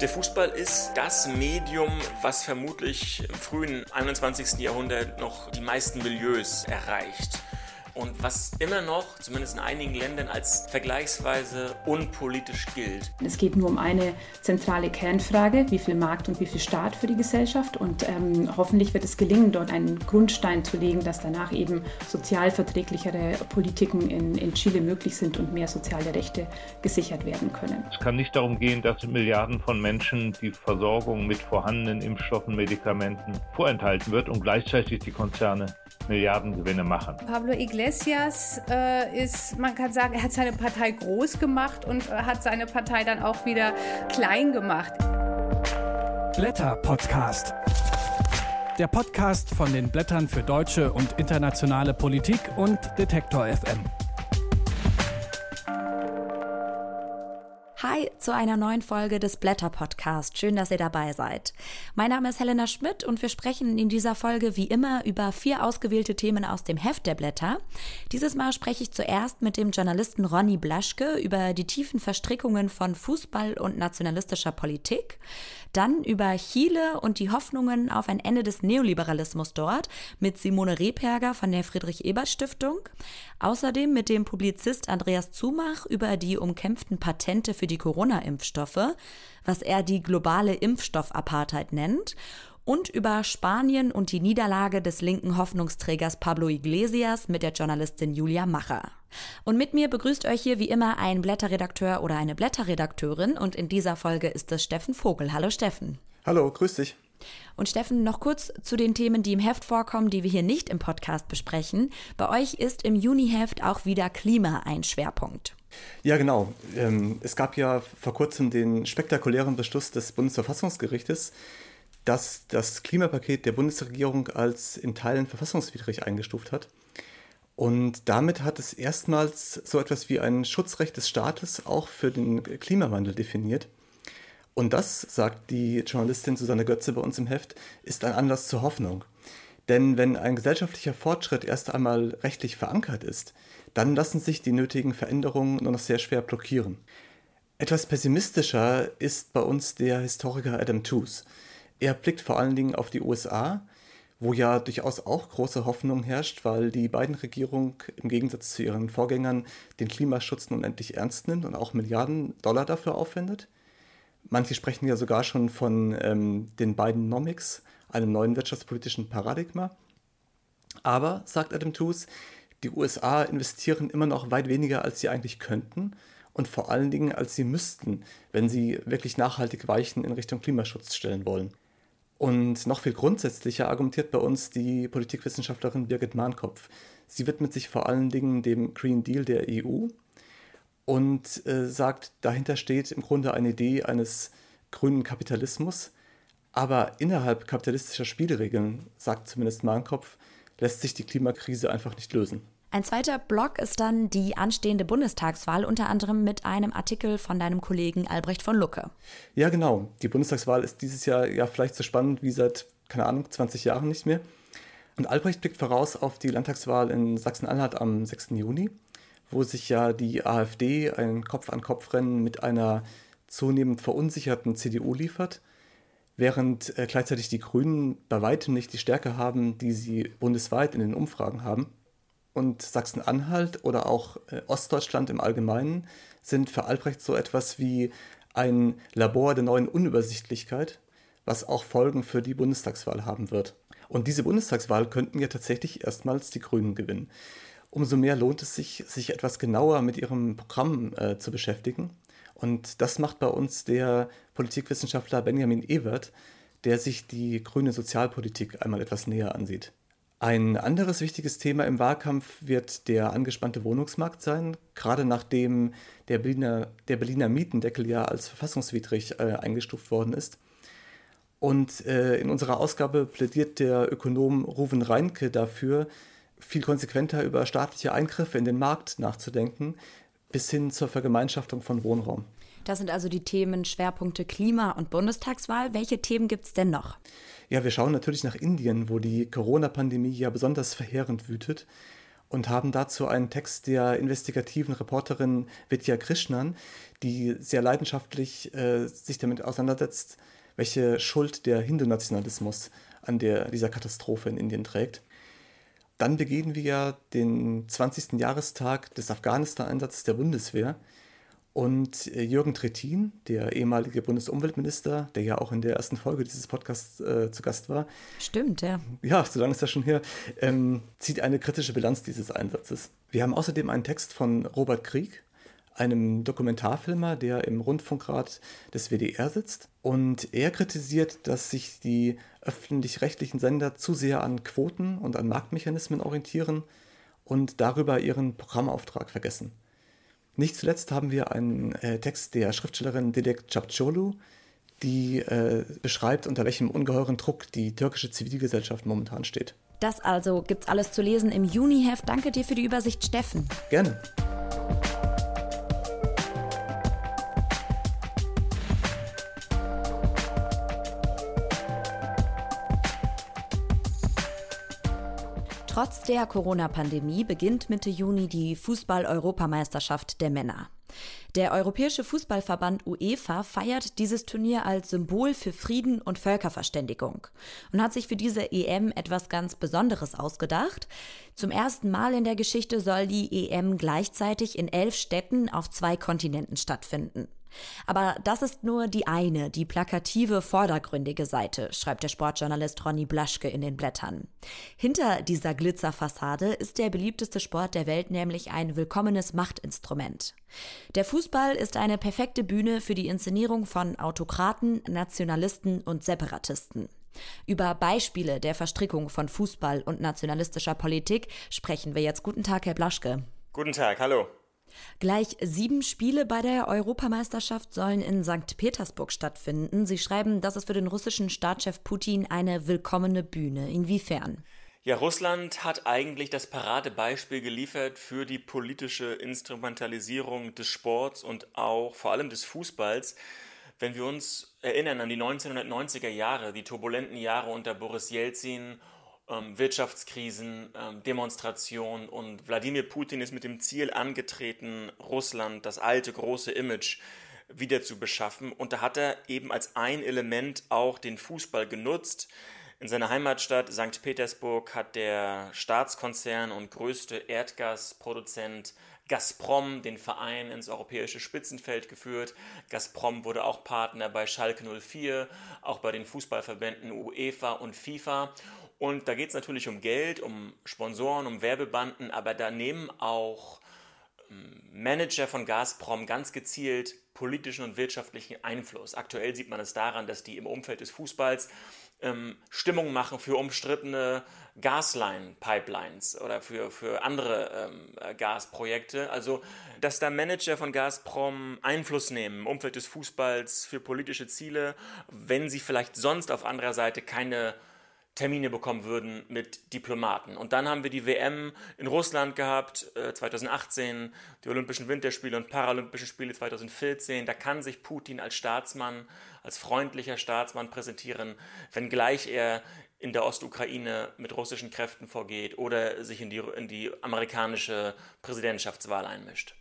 Der Fußball ist das Medium, was vermutlich im frühen 21. Jahrhundert noch die meisten Milieus erreicht und was immer noch, zumindest in einigen Ländern, als vergleichsweise unpolitisch gilt. Es geht nur um eine zentrale Kernfrage, wie viel Markt und wie viel Staat für die Gesellschaft und ähm, hoffentlich wird es gelingen, dort einen Grundstein zu legen, dass danach eben sozialverträglichere Politiken in, in Chile möglich sind und mehr soziale Rechte gesichert werden können. Es kann nicht darum gehen, dass Milliarden von Menschen die Versorgung mit vorhandenen Impfstoffen, Medikamenten vorenthalten wird und gleichzeitig die Konzerne Milliardengewinne machen. Pablo Iglesias äh, ist, man kann sagen, er hat seine Partei groß gemacht und äh, hat seine Partei dann auch wieder klein gemacht. Blätter Podcast. Der Podcast von den Blättern für deutsche und internationale Politik und Detektor FM. Hi zu einer neuen Folge des Blätter Podcast. Schön, dass ihr dabei seid. Mein Name ist Helena Schmidt und wir sprechen in dieser Folge wie immer über vier ausgewählte Themen aus dem Heft der Blätter. Dieses Mal spreche ich zuerst mit dem Journalisten Ronny Blaschke über die tiefen Verstrickungen von Fußball und nationalistischer Politik. Dann über Chile und die Hoffnungen auf ein Ende des Neoliberalismus dort mit Simone Rehperger von der Friedrich-Ebert-Stiftung. Außerdem mit dem Publizist Andreas Zumach über die umkämpften Patente für die Corona-Impfstoffe, was er die globale Impfstoffapartheid nennt und über Spanien und die Niederlage des linken Hoffnungsträgers Pablo Iglesias mit der Journalistin Julia Macher. Und mit mir begrüßt euch hier wie immer ein Blätterredakteur oder eine Blätterredakteurin und in dieser Folge ist es Steffen Vogel. Hallo Steffen. Hallo, grüß dich. Und Steffen, noch kurz zu den Themen, die im Heft vorkommen, die wir hier nicht im Podcast besprechen. Bei euch ist im Juniheft auch wieder Klima ein Schwerpunkt. Ja, genau. Ähm, es gab ja vor kurzem den spektakulären Beschluss des Bundesverfassungsgerichtes, das das Klimapaket der Bundesregierung als in Teilen verfassungswidrig eingestuft hat. Und damit hat es erstmals so etwas wie ein Schutzrecht des Staates auch für den Klimawandel definiert. Und das, sagt die Journalistin Susanne Götze bei uns im Heft, ist ein Anlass zur Hoffnung. Denn wenn ein gesellschaftlicher Fortschritt erst einmal rechtlich verankert ist, dann lassen sich die nötigen Veränderungen nur noch sehr schwer blockieren. Etwas pessimistischer ist bei uns der Historiker Adam Tooze. Er blickt vor allen Dingen auf die USA, wo ja durchaus auch große Hoffnung herrscht, weil die beiden Regierungen im Gegensatz zu ihren Vorgängern den Klimaschutz nun endlich ernst nimmt und auch Milliarden Dollar dafür aufwendet. Manche sprechen ja sogar schon von ähm, den beiden Nomics, einem neuen wirtschaftspolitischen Paradigma. Aber, sagt Adam Tooze, die USA investieren immer noch weit weniger, als sie eigentlich könnten und vor allen Dingen, als sie müssten, wenn sie wirklich nachhaltig Weichen in Richtung Klimaschutz stellen wollen. Und noch viel grundsätzlicher argumentiert bei uns die Politikwissenschaftlerin Birgit Mahnkopf. Sie widmet sich vor allen Dingen dem Green Deal der EU und äh, sagt, dahinter steht im Grunde eine Idee eines grünen Kapitalismus. Aber innerhalb kapitalistischer Spielregeln, sagt zumindest Mahnkopf, lässt sich die Klimakrise einfach nicht lösen. Ein zweiter Block ist dann die anstehende Bundestagswahl, unter anderem mit einem Artikel von deinem Kollegen Albrecht von Lucke. Ja, genau. Die Bundestagswahl ist dieses Jahr ja vielleicht so spannend wie seit, keine Ahnung, 20 Jahren nicht mehr. Und Albrecht blickt voraus auf die Landtagswahl in Sachsen-Anhalt am 6. Juni, wo sich ja die AfD ein Kopf-an-Kopf-Rennen mit einer zunehmend verunsicherten CDU liefert, während äh, gleichzeitig die Grünen bei weitem nicht die Stärke haben, die sie bundesweit in den Umfragen haben und Sachsen-Anhalt oder auch äh, Ostdeutschland im Allgemeinen sind für Albrecht so etwas wie ein Labor der neuen Unübersichtlichkeit, was auch Folgen für die Bundestagswahl haben wird. Und diese Bundestagswahl könnten ja tatsächlich erstmals die Grünen gewinnen. Umso mehr lohnt es sich, sich etwas genauer mit ihrem Programm äh, zu beschäftigen. Und das macht bei uns der Politikwissenschaftler Benjamin Ewert, der sich die grüne Sozialpolitik einmal etwas näher ansieht. Ein anderes wichtiges Thema im Wahlkampf wird der angespannte Wohnungsmarkt sein, gerade nachdem der Berliner, der Berliner Mietendeckel ja als verfassungswidrig äh, eingestuft worden ist. Und äh, in unserer Ausgabe plädiert der Ökonom Ruven Reinke dafür, viel konsequenter über staatliche Eingriffe in den Markt nachzudenken, bis hin zur Vergemeinschaftung von Wohnraum. Das sind also die Themen Schwerpunkte Klima und Bundestagswahl. Welche Themen gibt es denn noch? Ja, wir schauen natürlich nach Indien, wo die Corona-Pandemie ja besonders verheerend wütet. und haben dazu einen Text der investigativen Reporterin Vidya Krishnan, die sehr leidenschaftlich äh, sich damit auseinandersetzt, welche Schuld der Hindu-Nationalismus an der, dieser Katastrophe in Indien trägt. Dann begehen wir den 20. Jahrestag des Afghanistan-Einsatzes der Bundeswehr. Und äh, Jürgen Trittin, der ehemalige Bundesumweltminister, der ja auch in der ersten Folge dieses Podcasts äh, zu Gast war. Stimmt, ja. Ja, so lange ist das schon her. Ähm, zieht eine kritische Bilanz dieses Einsatzes. Wir haben außerdem einen Text von Robert Krieg, einem Dokumentarfilmer, der im Rundfunkrat des WDR sitzt. Und er kritisiert, dass sich die öffentlich-rechtlichen Sender zu sehr an Quoten und an Marktmechanismen orientieren und darüber ihren Programmauftrag vergessen. Nicht zuletzt haben wir einen äh, Text der Schriftstellerin Dilek Çapçolu, die äh, beschreibt, unter welchem ungeheuren Druck die türkische Zivilgesellschaft momentan steht. Das also gibt's alles zu lesen im Juniheft. Danke dir für die Übersicht, Steffen. Gerne. Trotz der Corona-Pandemie beginnt Mitte Juni die Fußball-Europameisterschaft der Männer. Der Europäische Fußballverband UEFA feiert dieses Turnier als Symbol für Frieden und Völkerverständigung und hat sich für diese EM etwas ganz Besonderes ausgedacht. Zum ersten Mal in der Geschichte soll die EM gleichzeitig in elf Städten auf zwei Kontinenten stattfinden. Aber das ist nur die eine, die plakative, vordergründige Seite, schreibt der Sportjournalist Ronny Blaschke in den Blättern. Hinter dieser Glitzerfassade ist der beliebteste Sport der Welt nämlich ein willkommenes Machtinstrument. Der Fußball ist eine perfekte Bühne für die Inszenierung von Autokraten, Nationalisten und Separatisten. Über Beispiele der Verstrickung von Fußball und nationalistischer Politik sprechen wir jetzt. Guten Tag, Herr Blaschke. Guten Tag, hallo. Gleich sieben Spiele bei der Europameisterschaft sollen in St. Petersburg stattfinden. Sie schreiben, das ist für den russischen Staatschef Putin eine willkommene Bühne. Inwiefern? Ja, Russland hat eigentlich das Paradebeispiel geliefert für die politische Instrumentalisierung des Sports und auch vor allem des Fußballs. Wenn wir uns erinnern an die 1990er Jahre, die turbulenten Jahre unter Boris Jelzin Wirtschaftskrisen, ähm, Demonstrationen und Wladimir Putin ist mit dem Ziel angetreten, Russland, das alte große Image wieder zu beschaffen. Und da hat er eben als ein Element auch den Fußball genutzt. In seiner Heimatstadt St. Petersburg hat der Staatskonzern und größte Erdgasproduzent Gazprom den Verein ins europäische Spitzenfeld geführt. Gazprom wurde auch Partner bei Schalke 04, auch bei den Fußballverbänden UEFA und FIFA. Und da geht es natürlich um Geld, um Sponsoren, um Werbebanden, aber da nehmen auch ähm, Manager von Gazprom ganz gezielt politischen und wirtschaftlichen Einfluss. Aktuell sieht man es daran, dass die im Umfeld des Fußballs ähm, Stimmung machen für umstrittene Gasline-Pipelines oder für, für andere ähm, Gasprojekte. Also, dass da Manager von Gazprom Einfluss nehmen im Umfeld des Fußballs für politische Ziele, wenn sie vielleicht sonst auf anderer Seite keine Termine bekommen würden mit Diplomaten. Und dann haben wir die WM in Russland gehabt, äh, 2018, die Olympischen Winterspiele und Paralympischen Spiele 2014. Da kann sich Putin als Staatsmann, als freundlicher Staatsmann präsentieren, wenngleich er in der Ostukraine mit russischen Kräften vorgeht oder sich in die, in die amerikanische Präsidentschaftswahl einmischt.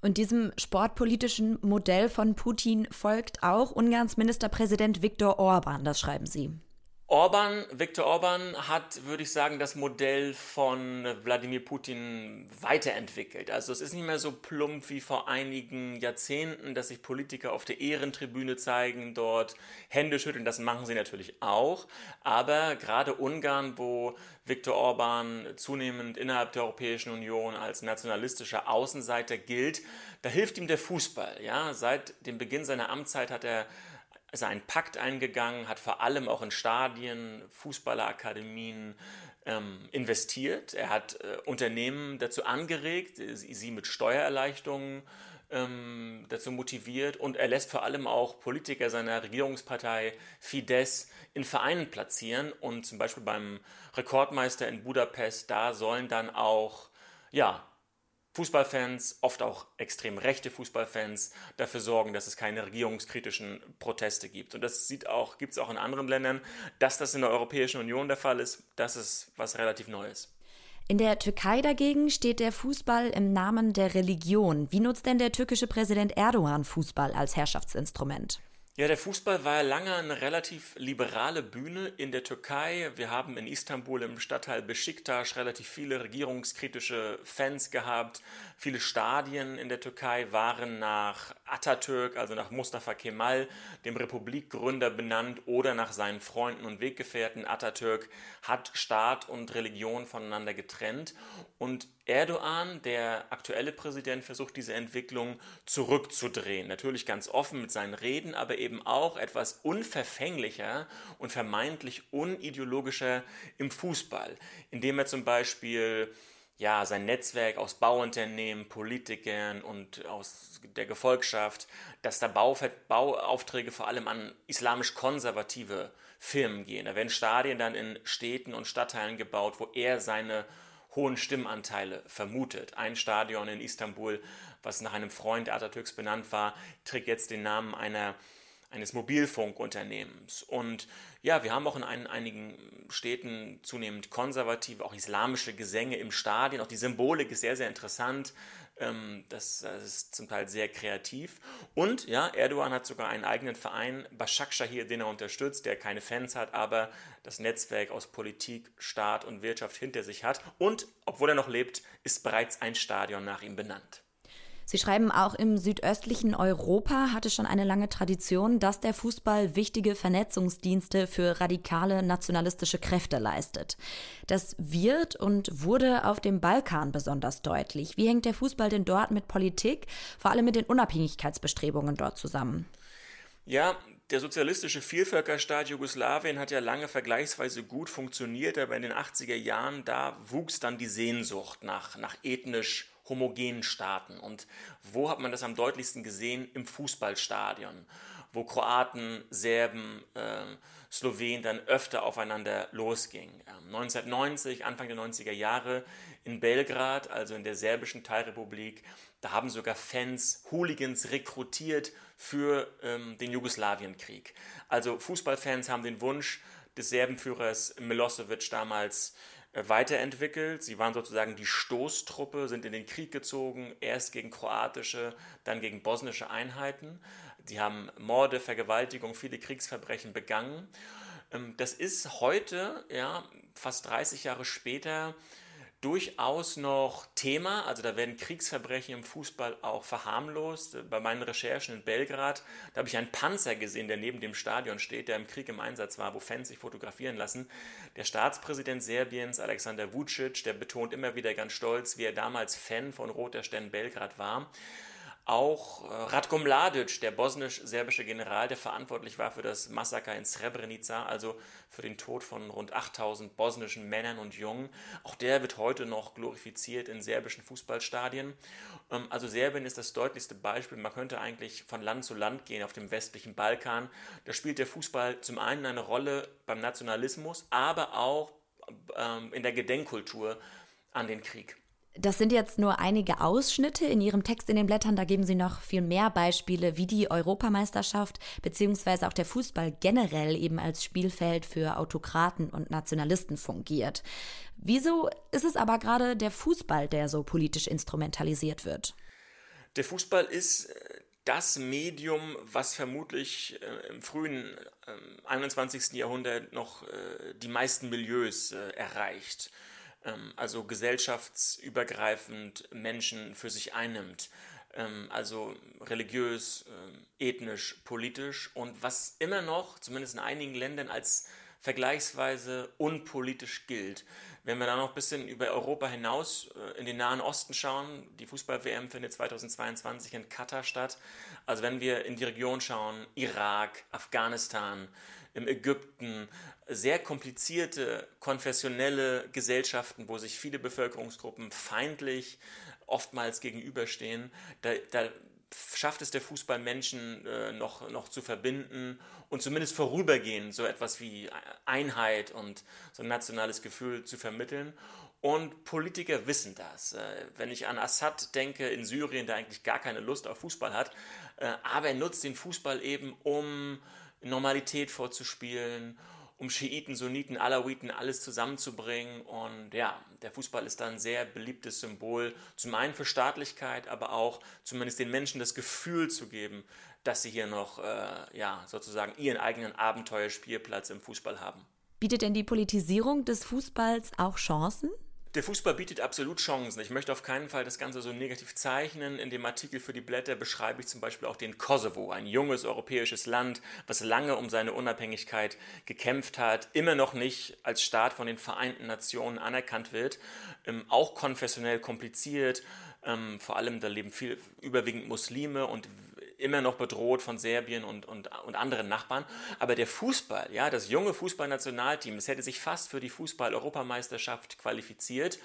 Und diesem sportpolitischen Modell von Putin folgt auch Ungarns Ministerpräsident Viktor Orban, das schreiben Sie. Orban, Viktor Orban hat, würde ich sagen, das Modell von Wladimir Putin weiterentwickelt. Also es ist nicht mehr so plump wie vor einigen Jahrzehnten, dass sich Politiker auf der Ehrentribüne zeigen, dort Hände schütteln. Das machen sie natürlich auch. Aber gerade Ungarn, wo Viktor Orban zunehmend innerhalb der Europäischen Union als nationalistischer Außenseiter gilt, da hilft ihm der Fußball. Ja, seit dem Beginn seiner Amtszeit hat er ist einen Pakt eingegangen, hat vor allem auch in Stadien, Fußballerakademien ähm, investiert. Er hat äh, Unternehmen dazu angeregt, sie, sie mit Steuererleichterungen ähm, dazu motiviert und er lässt vor allem auch Politiker seiner Regierungspartei Fidesz in Vereinen platzieren und zum Beispiel beim Rekordmeister in Budapest, da sollen dann auch ja, Fußballfans, oft auch extrem rechte Fußballfans, dafür sorgen, dass es keine regierungskritischen Proteste gibt. Und das auch, gibt es auch in anderen Ländern. Dass das in der Europäischen Union der Fall ist, das ist was relativ Neues. In der Türkei dagegen steht der Fußball im Namen der Religion. Wie nutzt denn der türkische Präsident Erdogan Fußball als Herrschaftsinstrument? Ja, der Fußball war lange eine relativ liberale Bühne in der Türkei. Wir haben in Istanbul im Stadtteil Besiktas relativ viele regierungskritische Fans gehabt. Viele Stadien in der Türkei waren nach Atatürk, also nach Mustafa Kemal, dem Republikgründer, benannt oder nach seinen Freunden und Weggefährten. Atatürk hat Staat und Religion voneinander getrennt und Erdogan, der aktuelle Präsident, versucht diese Entwicklung zurückzudrehen. Natürlich ganz offen mit seinen Reden, aber eben auch etwas unverfänglicher und vermeintlich unideologischer im Fußball, indem er zum Beispiel ja, sein Netzwerk aus Bauunternehmen, Politikern und aus der Gefolgschaft, dass da Bau, Bauaufträge vor allem an islamisch-konservative Firmen gehen. Da werden Stadien dann in Städten und Stadtteilen gebaut, wo er seine hohen Stimmanteile vermutet. Ein Stadion in Istanbul, was nach einem Freund Atatürks benannt war, trägt jetzt den Namen einer eines Mobilfunkunternehmens. Und ja, wir haben auch in ein, einigen Städten zunehmend konservative, auch islamische Gesänge im Stadion. Auch die Symbolik ist sehr, sehr interessant. Ähm, das, das, ist zum Teil sehr kreativ. Und ja, Erdogan hat sogar einen eigenen Verein, Başakşehir, den er unterstützt, der keine Fans hat, aber das Netzwerk aus Politik, Staat und Wirtschaft hinter sich hat. Und obwohl er noch lebt, ist bereits ein Stadion nach ihm benannt. Sie schreiben auch im südöstlichen Europa hatte schon eine lange Tradition, dass der Fußball wichtige Vernetzungsdienste für radikale nationalistische Kräfte leistet. Das wird und wurde auf dem Balkan besonders deutlich. Wie hängt der Fußball denn dort mit Politik, vor allem mit den Unabhängigkeitsbestrebungen dort zusammen? Ja, der sozialistische Vielvölkerstaat Jugoslawien hat ja lange vergleichsweise gut funktioniert, aber in den 80er Jahren, da wuchs dann die Sehnsucht nach, nach ethnisch homogenen Staaten. Und wo hat man das am deutlichsten gesehen? Im Fußballstadion, wo Kroaten, Serben, äh, Slowenen dann öfter aufeinander losgingen. Ähm, 1990, Anfang der 90er Jahre in Belgrad, also in der serbischen Teilrepublik, da haben sogar Fans Hooligans rekrutiert für ähm, den Jugoslawienkrieg. Also Fußballfans haben den Wunsch des Serbenführers Milosevic damals weiterentwickelt. Sie waren sozusagen die Stoßtruppe, sind in den Krieg gezogen, erst gegen kroatische, dann gegen bosnische Einheiten. Sie haben Morde, Vergewaltigung, viele Kriegsverbrechen begangen. Ähm, das ist heute, ja, fast 30 Jahre später, durchaus noch Thema. Also da werden Kriegsverbrechen im Fußball auch verharmlost. Bei meinen Recherchen in Belgrad, da habe ich einen Panzer gesehen, der neben dem Stadion steht, der im Krieg im Einsatz war, wo Fans sich fotografieren lassen. Der Staatspräsident Serbiens, Alexander Vucic, der betont immer wieder ganz stolz, wie er damals Fan von Roter Stern Belgrad war. Auch äh, Ratko Mladic, der bosnisch-serbische General, der verantwortlich war für das Massaker in Srebrenica, also für den Tod von rund 8000 bosnischen Männern und Jungen, auch der wird heute noch glorifiziert in serbischen Fußballstadien. Ähm, also Serbien ist das deutlichste Beispiel. Man könnte eigentlich von Land zu Land gehen auf dem westlichen Balkan. Da spielt der Fußball zum einen eine Rolle beim Nationalismus, aber auch ähm, in der Gedenkkultur an den Krieg. Das sind jetzt nur einige Ausschnitte in Ihrem Text in den Blättern. Da geben Sie noch viel mehr Beispiele, wie die Europameisterschaft bzw. auch der Fußball generell eben als Spielfeld für Autokraten und Nationalisten fungiert. Wieso ist es aber gerade der Fußball, der so politisch instrumentalisiert wird? Der Fußball ist äh, das Medium, was vermutlich äh, im frühen äh, 21. Jahrhundert noch äh, die meisten Milieus erreicht. Ähm, also gesellschaftsübergreifend Menschen für sich einnimmt, ähm, also religiös, ähm, ethnisch, politisch und was immer noch, zumindest in einigen Ländern, als vergleichsweise unpolitisch gilt. Wenn wir dann noch ein bisschen über Europa hinaus äh, in den Nahen Osten schauen, die Fußball-WM findet 2022 in Katar statt. Also wenn wir in die Region schauen, Irak, Afghanistan, im Ägypten, sehr komplizierte konfessionelle Gesellschaften, wo sich viele Bevölkerungsgruppen feindlich oftmals gegenüberstehen, da, da schafft es der Fußball Menschen äh, noch, noch zu verbinden und zumindest vorübergehend so etwas wie Einheit und so ein nationales Gefühl zu vermitteln. Und Politiker wissen das. Äh, wenn ich an Assad denke in Syrien, der eigentlich gar keine Lust auf Fußball hat, äh, aber er nutzt den Fußball eben, um Normalität vorzuspielen, um Schiiten, Sunniten, Alawiten, alles zusammenzubringen. Und ja, der Fußball ist dann ein sehr beliebtes Symbol, zum einen für Staatlichkeit, aber auch zumindest den Menschen das Gefühl zu geben, dass sie hier noch äh, ja, sozusagen ihren eigenen Abenteuerspielplatz im Fußball haben. Bietet denn die Politisierung des Fußballs auch Chancen? Der Fußball bietet absolut Chancen. Ich möchte auf keinen Fall das Ganze so negativ zeichnen. In dem Artikel für die Blätter beschreibe ich zum Beispiel auch den Kosovo, ein junges europäisches Land, was lange um seine Unabhängigkeit gekämpft hat, immer noch nicht als Staat von den Vereinten Nationen anerkannt wird, ähm, auch konfessionell kompliziert. Ähm, vor allem da leben viel überwiegend Muslime und immer noch bedroht von Serbien und, und, und anderen Nachbarn. Aber der Fußball, ja, das junge Fußballnationalteam, es hätte sich fast für die Fußball-Europameisterschaft qualifiziert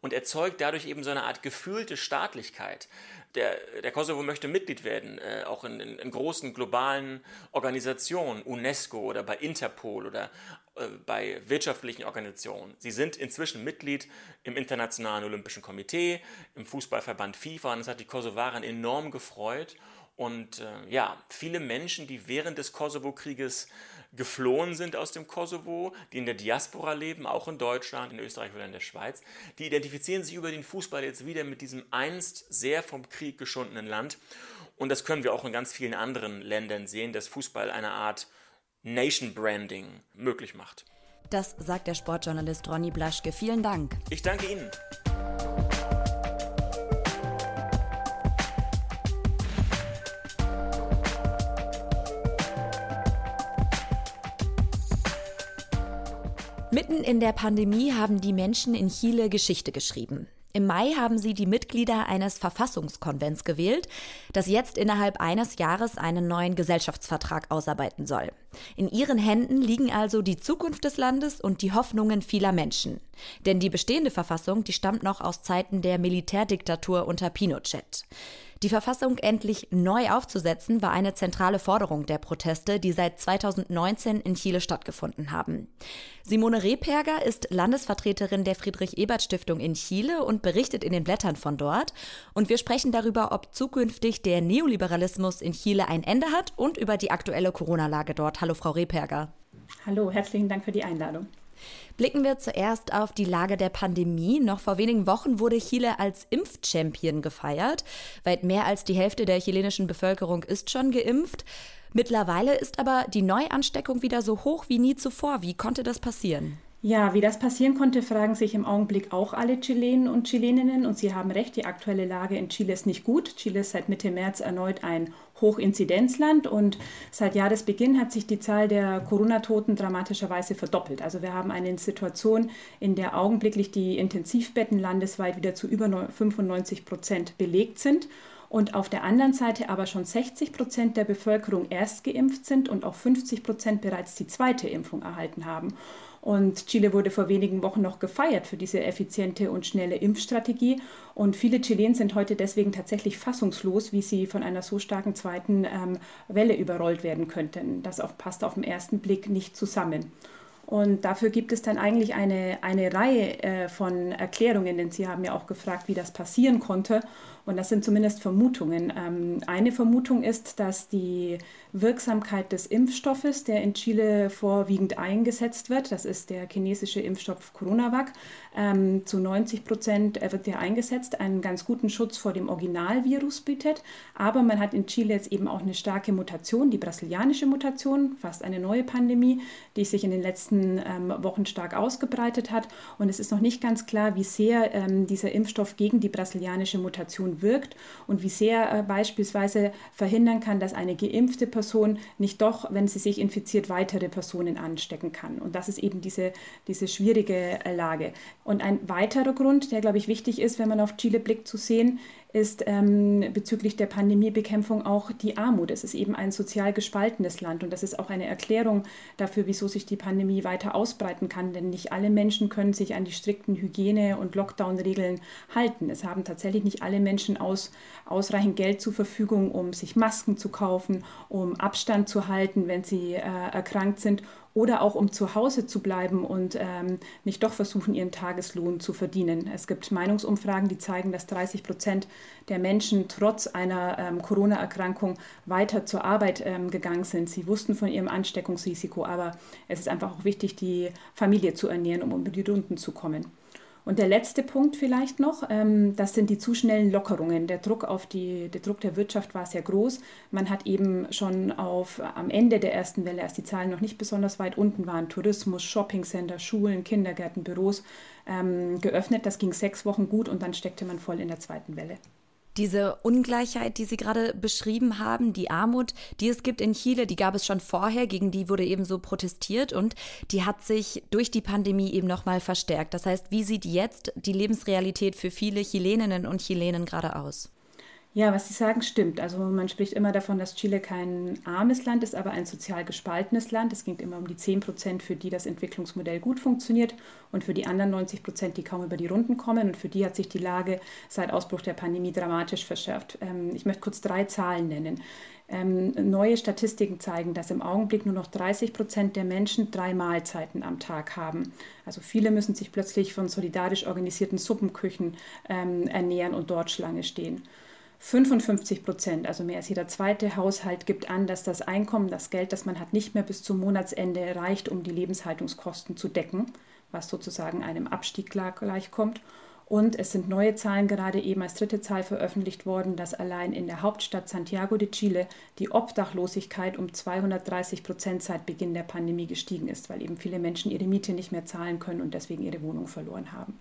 und erzeugt dadurch eben so eine Art gefühlte Staatlichkeit. Der, der Kosovo möchte Mitglied werden, äh, auch in, in, in großen globalen Organisationen, UNESCO oder bei Interpol oder äh, bei wirtschaftlichen Organisationen. Sie sind inzwischen Mitglied im Internationalen Olympischen Komitee, im Fußballverband FIFA und das hat die Kosovaren enorm gefreut. Und äh, ja, viele Menschen, die während des Kosovo-Krieges geflohen sind aus dem Kosovo, die in der Diaspora leben, auch in Deutschland, in Österreich oder in der Schweiz, die identifizieren sich über den Fußball jetzt wieder mit diesem einst sehr vom Krieg geschundenen Land. Und das können wir auch in ganz vielen anderen Ländern sehen, dass Fußball eine Art Nation Branding möglich macht. Das sagt der Sportjournalist Ronny Blaschke. Vielen Dank. Ich danke Ihnen. Mitten in der Pandemie haben die Menschen in Chile Geschichte geschrieben. Im Mai haben sie die Mitglieder eines Verfassungskonvents gewählt, das jetzt innerhalb eines Jahres einen neuen Gesellschaftsvertrag ausarbeiten soll. In ihren Händen liegen also die Zukunft des Landes und die Hoffnungen vieler Menschen. Denn die bestehende Verfassung, die stammt noch aus Zeiten der Militärdiktatur unter Pinochet. Die Verfassung endlich neu aufzusetzen, war eine zentrale Forderung der Proteste, die seit 2019 in Chile stattgefunden haben. Simone Rehperger ist Landesvertreterin der Friedrich-Ebert-Stiftung in Chile und berichtet in den Blättern von dort. Und wir sprechen darüber, ob zukünftig der Neoliberalismus in Chile ein Ende hat und über die aktuelle Corona-Lage dort. Hallo, Frau Rehperger. Hallo, herzlichen Dank für die Einladung. Blicken wir zuerst auf die Lage der Pandemie. Noch vor wenigen Wochen wurde Chile als Impfchampion gefeiert. Weit mehr als die Hälfte der chilenischen Bevölkerung ist schon geimpft. Mittlerweile ist aber die Neuansteckung wieder so hoch wie nie zuvor. Wie konnte das passieren? Ja, wie das passieren konnte, fragen sich im Augenblick auch alle Chilenen und Chileninnen. Und sie haben recht, die aktuelle Lage in Chile ist nicht gut. Chile ist seit Mitte März erneut ein Hochinzidenzland und seit Jahresbeginn hat sich die Zahl der Corona-Toten dramatischerweise verdoppelt. Also wir haben eine Situation, in der augenblicklich die Intensivbetten landesweit wieder zu über 95 Prozent belegt sind und auf der anderen Seite aber schon 60 Prozent der Bevölkerung erst geimpft sind und auch 50 Prozent bereits die zweite Impfung erhalten haben. Und Chile wurde vor wenigen Wochen noch gefeiert für diese effiziente und schnelle Impfstrategie. Und viele Chilenen sind heute deswegen tatsächlich fassungslos, wie sie von einer so starken zweiten ähm, Welle überrollt werden könnten. Das auch passt auf den ersten Blick nicht zusammen. Und dafür gibt es dann eigentlich eine, eine Reihe äh, von Erklärungen, denn Sie haben ja auch gefragt, wie das passieren konnte. Und das sind zumindest Vermutungen. Ähm, eine Vermutung ist, dass die Wirksamkeit des Impfstoffes, der in Chile vorwiegend eingesetzt wird, das ist der chinesische Impfstoff Coronavac, ähm, zu 90 Prozent wird der eingesetzt, einen ganz guten Schutz vor dem Originalvirus bietet. Aber man hat in Chile jetzt eben auch eine starke Mutation, die brasilianische Mutation, fast eine neue Pandemie, die sich in den letzten ähm, Wochen stark ausgebreitet hat. Und es ist noch nicht ganz klar, wie sehr dieser Impfstoff gegen die brasilianische Mutation wirkt und wie sehr er beispielsweise verhindern kann, dass eine geimpfte Person nicht doch, wenn sie sich infiziert, weitere Personen anstecken kann. Und das ist eben diese, diese schwierige Lage. Und ein weiterer Grund, der, glaube ich, wichtig ist, wenn man auf Chile blickt, zu sehen, ist ähm, bezüglich der Pandemiebekämpfung auch die Armut. Es ist eben ein sozial gespaltenes Land und das ist auch eine Erklärung dafür, wieso sich die Pandemie weiter ausbreiten kann. Denn nicht alle Menschen können sich an die strikten Hygiene- und Lockdown-Regeln halten. Es haben tatsächlich nicht alle Menschen aus, ausreichend Geld zur Verfügung, um sich Masken zu kaufen, um Abstand zu halten, wenn sie äh, erkrankt sind oder auch um zu Hause zu bleiben und ähm, nicht doch versuchen, ihren Tageslohn zu verdienen. Es gibt Meinungsumfragen, die zeigen, dass 30 Prozent der Menschen trotz einer ähm, Corona-Erkrankung weiter zur Arbeit ähm, gegangen sind. Sie wussten von ihrem Ansteckungsrisiko, aber es ist einfach auch wichtig, die Familie zu ernähren, um über die Runden zu kommen. Und der letzte Punkt vielleicht noch, ähm, das sind die zu schnellen Lockerungen. Der Druck auf die, der Druck der Wirtschaft war sehr groß. Man hat eben schon auf, am Ende der ersten Welle, als die Zahlen noch nicht besonders weit unten waren, Tourismus, Shoppingcenter, Schulen, Kindergärten, Büros ähm, geöffnet. Das ging sechs Wochen gut und dann steckte man voll in der zweiten Welle. Diese Ungleichheit, die Sie gerade beschrieben haben, die Armut, die es gibt in Chile, die gab es schon vorher, gegen die wurde eben so protestiert und die hat sich durch die Pandemie eben nochmal verstärkt. Das heißt, wie sieht jetzt die Lebensrealität für viele Chileninnen und Chilenen gerade aus? Ja, was Sie sagen, stimmt. Also man spricht immer davon, dass Chile kein armes Land ist, aber ein sozial gespaltenes Land. Es ging immer um die 10 Prozent, für die das Entwicklungsmodell gut funktioniert und für die anderen 90 Prozent, die kaum über die Runden kommen. Und für die hat sich die Lage seit Ausbruch der Pandemie dramatisch verschärft. Ähm, ich möchte kurz drei Zahlen nennen. Ähm, neue Statistiken zeigen, dass im Augenblick nur noch 30 Prozent der Menschen drei Mahlzeiten am Tag haben. Also viele müssen sich plötzlich von solidarisch organisierten Suppenküchen ähm, ernähren und dort Schlange stehen. 55 Prozent, also mehr als jeder zweite Haushalt, gibt an, dass das Einkommen, das Geld, das man hat, nicht mehr bis zum Monatsende reicht, um die Lebenshaltungskosten zu decken, was sozusagen einem Abstieg gleichkommt. Und es sind neue Zahlen gerade eben als dritte Zahl veröffentlicht worden, dass allein in der Hauptstadt Santiago de Chile die Obdachlosigkeit um 230 Prozent seit Beginn der Pandemie gestiegen ist, weil eben viele Menschen ihre Miete nicht mehr zahlen können und deswegen ihre Wohnung verloren haben.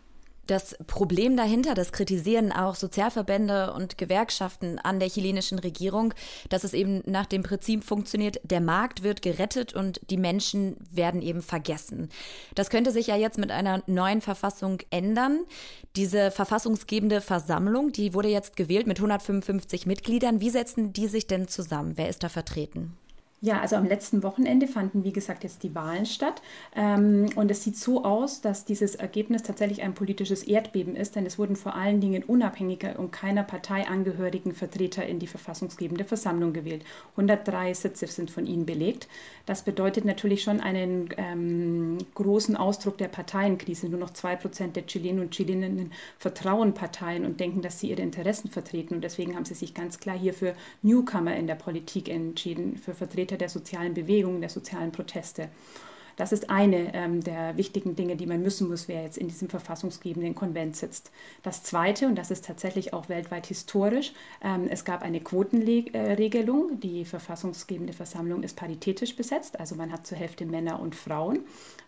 Das Problem dahinter, das kritisieren auch Sozialverbände und Gewerkschaften an der chilenischen Regierung, dass es eben nach dem Prinzip funktioniert, der Markt wird gerettet und die Menschen werden eben vergessen. Das könnte sich ja jetzt mit einer neuen Verfassung ändern. Diese verfassungsgebende Versammlung, die wurde jetzt gewählt mit 155 Mitgliedern. Wie setzen die sich denn zusammen? Wer ist da vertreten? Ja, also am letzten Wochenende fanden, wie gesagt, jetzt die Wahlen statt. Ähm, und es sieht so aus, dass dieses Ergebnis tatsächlich ein politisches Erdbeben ist, denn es wurden vor allen Dingen unabhängige und keiner Partei angehörigen Vertreter in die verfassungsgebende Versammlung gewählt. 103 Sitze sind von ihnen belegt. Das bedeutet natürlich schon einen ähm, großen Ausdruck der Parteienkrise. Nur noch zwei Prozent der Chilenen und Chileninnen vertrauen Parteien und denken, dass sie ihre Interessen vertreten. Und deswegen haben sie sich ganz klar hier für Newcomer in der Politik entschieden, für Vertreter Vertreter der sozialen Bewegungen, der sozialen Proteste. Das ist eine ähm, der wichtigen Dinge, die man müssen muss, wer jetzt in diesem verfassungsgebenden Konvent sitzt. Das Zweite, und das ist tatsächlich auch weltweit historisch, ähm, es gab eine Quotenregelung. Die verfassungsgebende Versammlung ist paritätisch besetzt, also man hat zur Hälfte Männer und Frauen.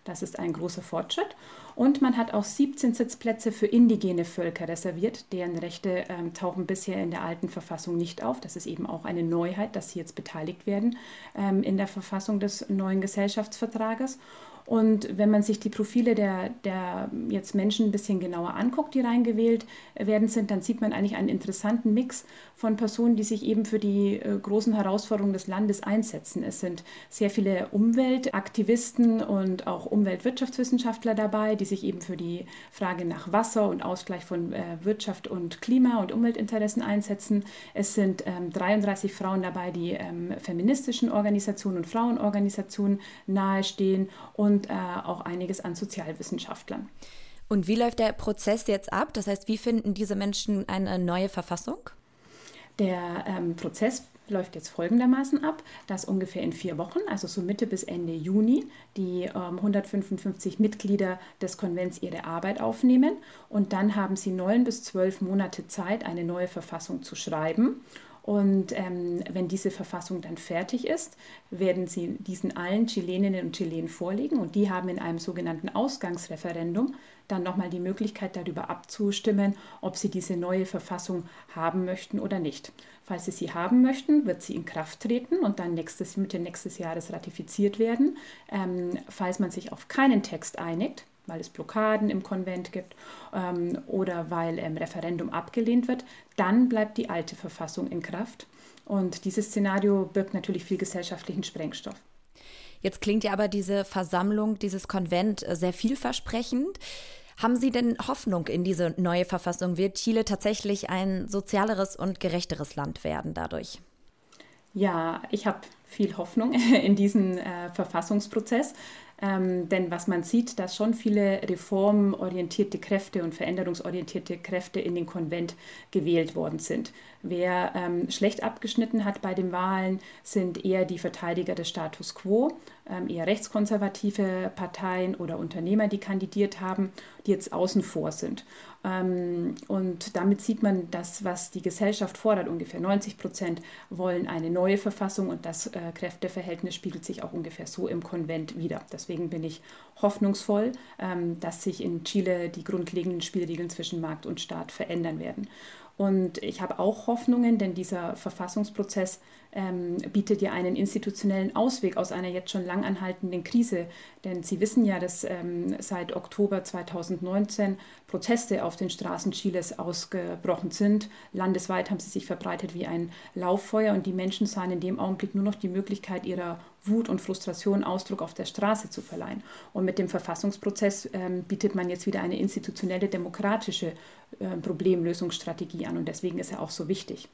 Das ist ein großer Fortschritt. Und man hat auch 17 Sitzplätze für indigene Völker reserviert. Deren Rechte ähm, tauchen bisher in der alten Verfassung nicht auf. Das ist eben auch eine Neuheit, dass sie jetzt beteiligt werden ähm, in der Verfassung des neuen Gesellschaftsvertrages. Und wenn man sich die Profile der, der jetzt Menschen ein bisschen genauer anguckt, die reingewählt werden sind, dann sieht man eigentlich einen interessanten Mix von Personen, die sich eben für die äh, großen Herausforderungen des Landes einsetzen. Es sind sehr viele Umweltaktivisten und auch Umweltwirtschaftswissenschaftler dabei, die sich eben für die Frage nach Wasser und Ausgleich von äh, Wirtschaft und Klima- und Umweltinteressen einsetzen. Es sind ähm, 33 Frauen dabei, die ähm, feministischen Organisationen und Frauenorganisationen nahestehen und und äh, auch einiges an Sozialwissenschaftlern. Und wie läuft der Prozess jetzt ab? Das heißt, wie finden diese Menschen eine neue Verfassung? Der ähm, Prozess läuft jetzt folgendermaßen ab, dass ungefähr in vier Wochen, also so Mitte bis Ende Juni, die ähm, 155 Mitglieder des Konvents ihre Arbeit aufnehmen und dann haben sie neun bis zwölf Monate Zeit, eine neue Verfassung zu schreiben. Und ähm, wenn diese Verfassung dann fertig ist, werden sie diesen allen Chileninnen und Chilenen vorlegen und die haben in einem sogenannten Ausgangsreferendum dann nochmal die Möglichkeit darüber abzustimmen, ob sie diese neue Verfassung haben möchten oder nicht. Falls sie sie haben möchten, wird sie in Kraft treten und dann nächstes, Mitte nächstes Jahres ratifiziert werden. Ähm, falls man sich auf keinen Text einigt, weil es Blockaden im Konvent gibt ähm, oder weil im Referendum abgelehnt wird, dann bleibt die alte Verfassung in Kraft. Und dieses Szenario birgt natürlich viel gesellschaftlichen Sprengstoff. Jetzt klingt ja aber diese Versammlung, dieses Konvent sehr vielversprechend. Haben Sie denn Hoffnung in diese neue Verfassung? Wird Chile tatsächlich ein sozialeres und gerechteres Land werden dadurch? Ja, ich habe viel Hoffnung in diesen äh, Verfassungsprozess. Ähm, denn was man sieht, dass schon viele reformorientierte Kräfte und veränderungsorientierte Kräfte in den Konvent gewählt worden sind. Wer ähm, schlecht abgeschnitten hat bei den Wahlen, sind eher die Verteidiger des Status quo, eher rechtskonservative Parteien oder Unternehmer, die kandidiert haben, die jetzt außen vor sind. Ähm, und damit sieht man das, was die Gesellschaft fordert. Ungefähr 90 Prozent wollen eine neue Verfassung und das äh, Kräfteverhältnis spiegelt sich auch ungefähr so im Konvent wieder. Deswegen bin ich hoffnungsvoll, ähm, dass sich in Chile die grundlegenden Spielregeln zwischen Markt und Staat verändern werden. Und ich habe auch Hoffnungen, denn dieser Verfassungsprozess ähm, bietet ja einen institutionellen Ausweg aus einer jetzt schon lang anhaltenden Krise. Denn Sie wissen ja, dass ähm, seit Oktober 2019 Proteste auf den Straßen Chiles ausgebrochen sind. Landesweit haben sie sich verbreitet wie ein Lauffeuer und die Menschen sahen in dem Augenblick nur noch die Möglichkeit, ihrer Wut und Frustration Ausdruck auf der Straße zu verleihen. Und mit dem Verfassungsprozess ähm, bietet man jetzt wieder eine institutionelle demokratische äh, Problemlösungsstrategie an und deswegen ist er auch so wichtig.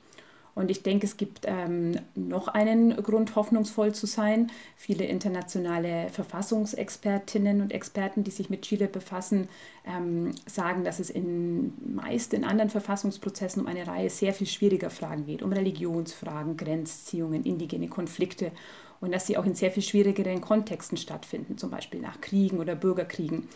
Und ich denke, es gibt ähm, noch einen Grund, hoffnungsvoll zu sein. Viele internationale Verfassungsexpertinnen und Experten, die sich mit Chile befassen, ähm, sagen, dass es in, meist in anderen Verfassungsprozessen um eine Reihe sehr viel schwieriger Fragen geht, um Religionsfragen, Grenzziehungen, indigene Konflikte und dass sie auch in sehr viel schwierigeren Kontexten stattfinden, zum Beispiel nach Kriegen oder Bürgerkriegen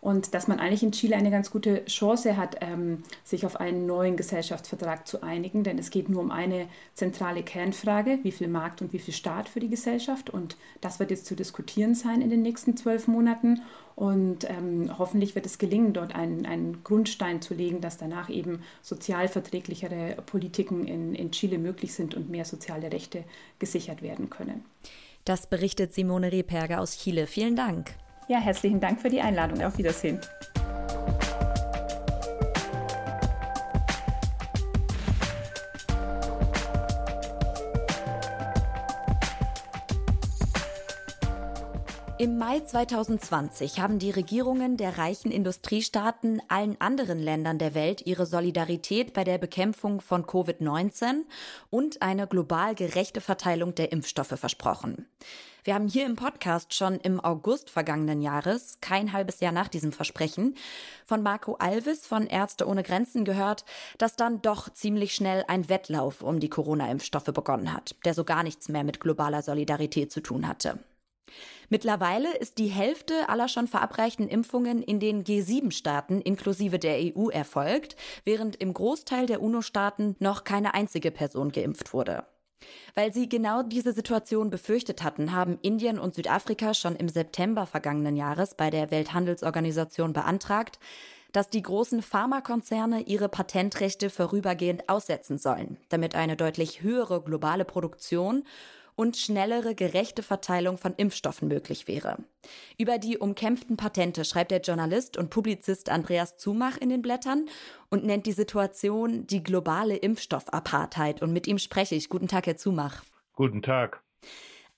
und dass man eigentlich in Chile eine ganz gute Chance hat, ähm, sich auf einen neuen Gesellschaftsvertrag zu einigen, denn es geht nur um eine zentrale Kernfrage, wie viel Markt und wie viel Staat für die Gesellschaft und das wird jetzt zu diskutieren sein in den nächsten zwölf Monaten und ähm, hoffentlich wird es gelingen, dort einen, einen Grundstein zu legen, dass danach eben sozialverträglichere Politiken in, in Chile möglich sind und mehr soziale Rechte gesichert werden können. Das berichtet Simone Rehperger aus Chile. Vielen Dank. Ja, herzlichen Dank für die Einladung. Auf Wiedersehen. Im Mai 2020 haben die Regierungen der reichen Industriestaaten allen anderen Ländern der Welt ihre Solidarität bei der Bekämpfung von Covid-19 und eine global gerechte Verteilung der Impfstoffe versprochen. Wir haben hier im Podcast schon im August vergangenen Jahres, kein halbes Jahr nach diesem Versprechen, von Marco Alves von Ärzte ohne Grenzen gehört, dass dann doch ziemlich schnell ein Wettlauf um die Corona-Impfstoffe begonnen hat, der so gar nichts mehr mit globaler Solidarität zu tun hatte. Mittlerweile ist die Hälfte aller schon verabreichten Impfungen in den G7-Staaten inklusive der EU erfolgt, während im Großteil der UNO-Staaten noch keine einzige Person geimpft wurde. Weil sie genau diese Situation befürchtet hatten, haben Indien und Südafrika schon im September vergangenen Jahres bei der Welthandelsorganisation beantragt, dass die großen Pharmakonzerne ihre Patentrechte vorübergehend aussetzen sollen, damit eine deutlich höhere globale Produktion und schnellere, gerechte Verteilung von Impfstoffen möglich wäre. Über die umkämpften Patente schreibt der Journalist und Publizist Andreas Zumach in den Blättern und nennt die Situation die globale Impfstoffapartheid. Und mit ihm spreche ich. Guten Tag, Herr Zumach. Guten Tag.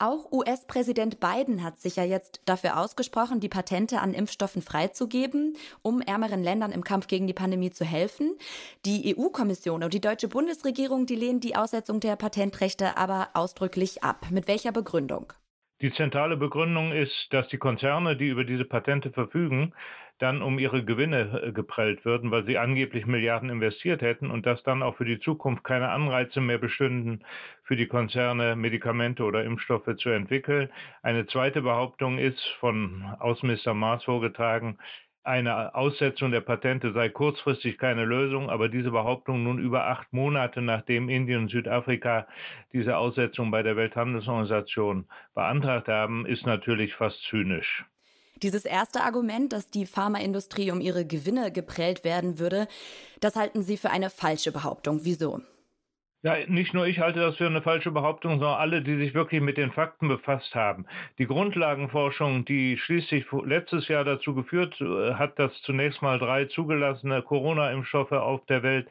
Auch US-Präsident Biden hat sich ja jetzt dafür ausgesprochen, die Patente an Impfstoffen freizugeben, um ärmeren Ländern im Kampf gegen die Pandemie zu helfen. Die EU-Kommission und die deutsche Bundesregierung, die lehnen die Aussetzung der Patentrechte aber ausdrücklich ab. Mit welcher Begründung? Die zentrale Begründung ist, dass die Konzerne, die über diese Patente verfügen, dann um ihre Gewinne äh, geprellt würden, weil sie angeblich Milliarden investiert hätten und dass dann auch für die Zukunft keine Anreize mehr bestünden, für die Konzerne Medikamente oder Impfstoffe zu entwickeln. Eine zweite Behauptung ist von Außenminister Maas vorgetragen, eine Aussetzung der Patente sei kurzfristig keine Lösung, aber diese Behauptung nun über acht Monate, nachdem Indien und Südafrika diese Aussetzung bei der Welthandelsorganisation beantragt haben, ist natürlich fast zynisch. Dieses erste Argument, dass die Pharmaindustrie um ihre Gewinne geprellt werden würde, das halten Sie für eine falsche Behauptung. Wieso? Ja, nicht nur ich halte das für eine falsche Behauptung, sondern alle, die sich wirklich mit den Fakten befasst haben. Die Grundlagenforschung, die schließlich letztes Jahr dazu geführt äh, hat, dass zunächst mal drei zugelassene Corona-Impfstoffe auf der Welt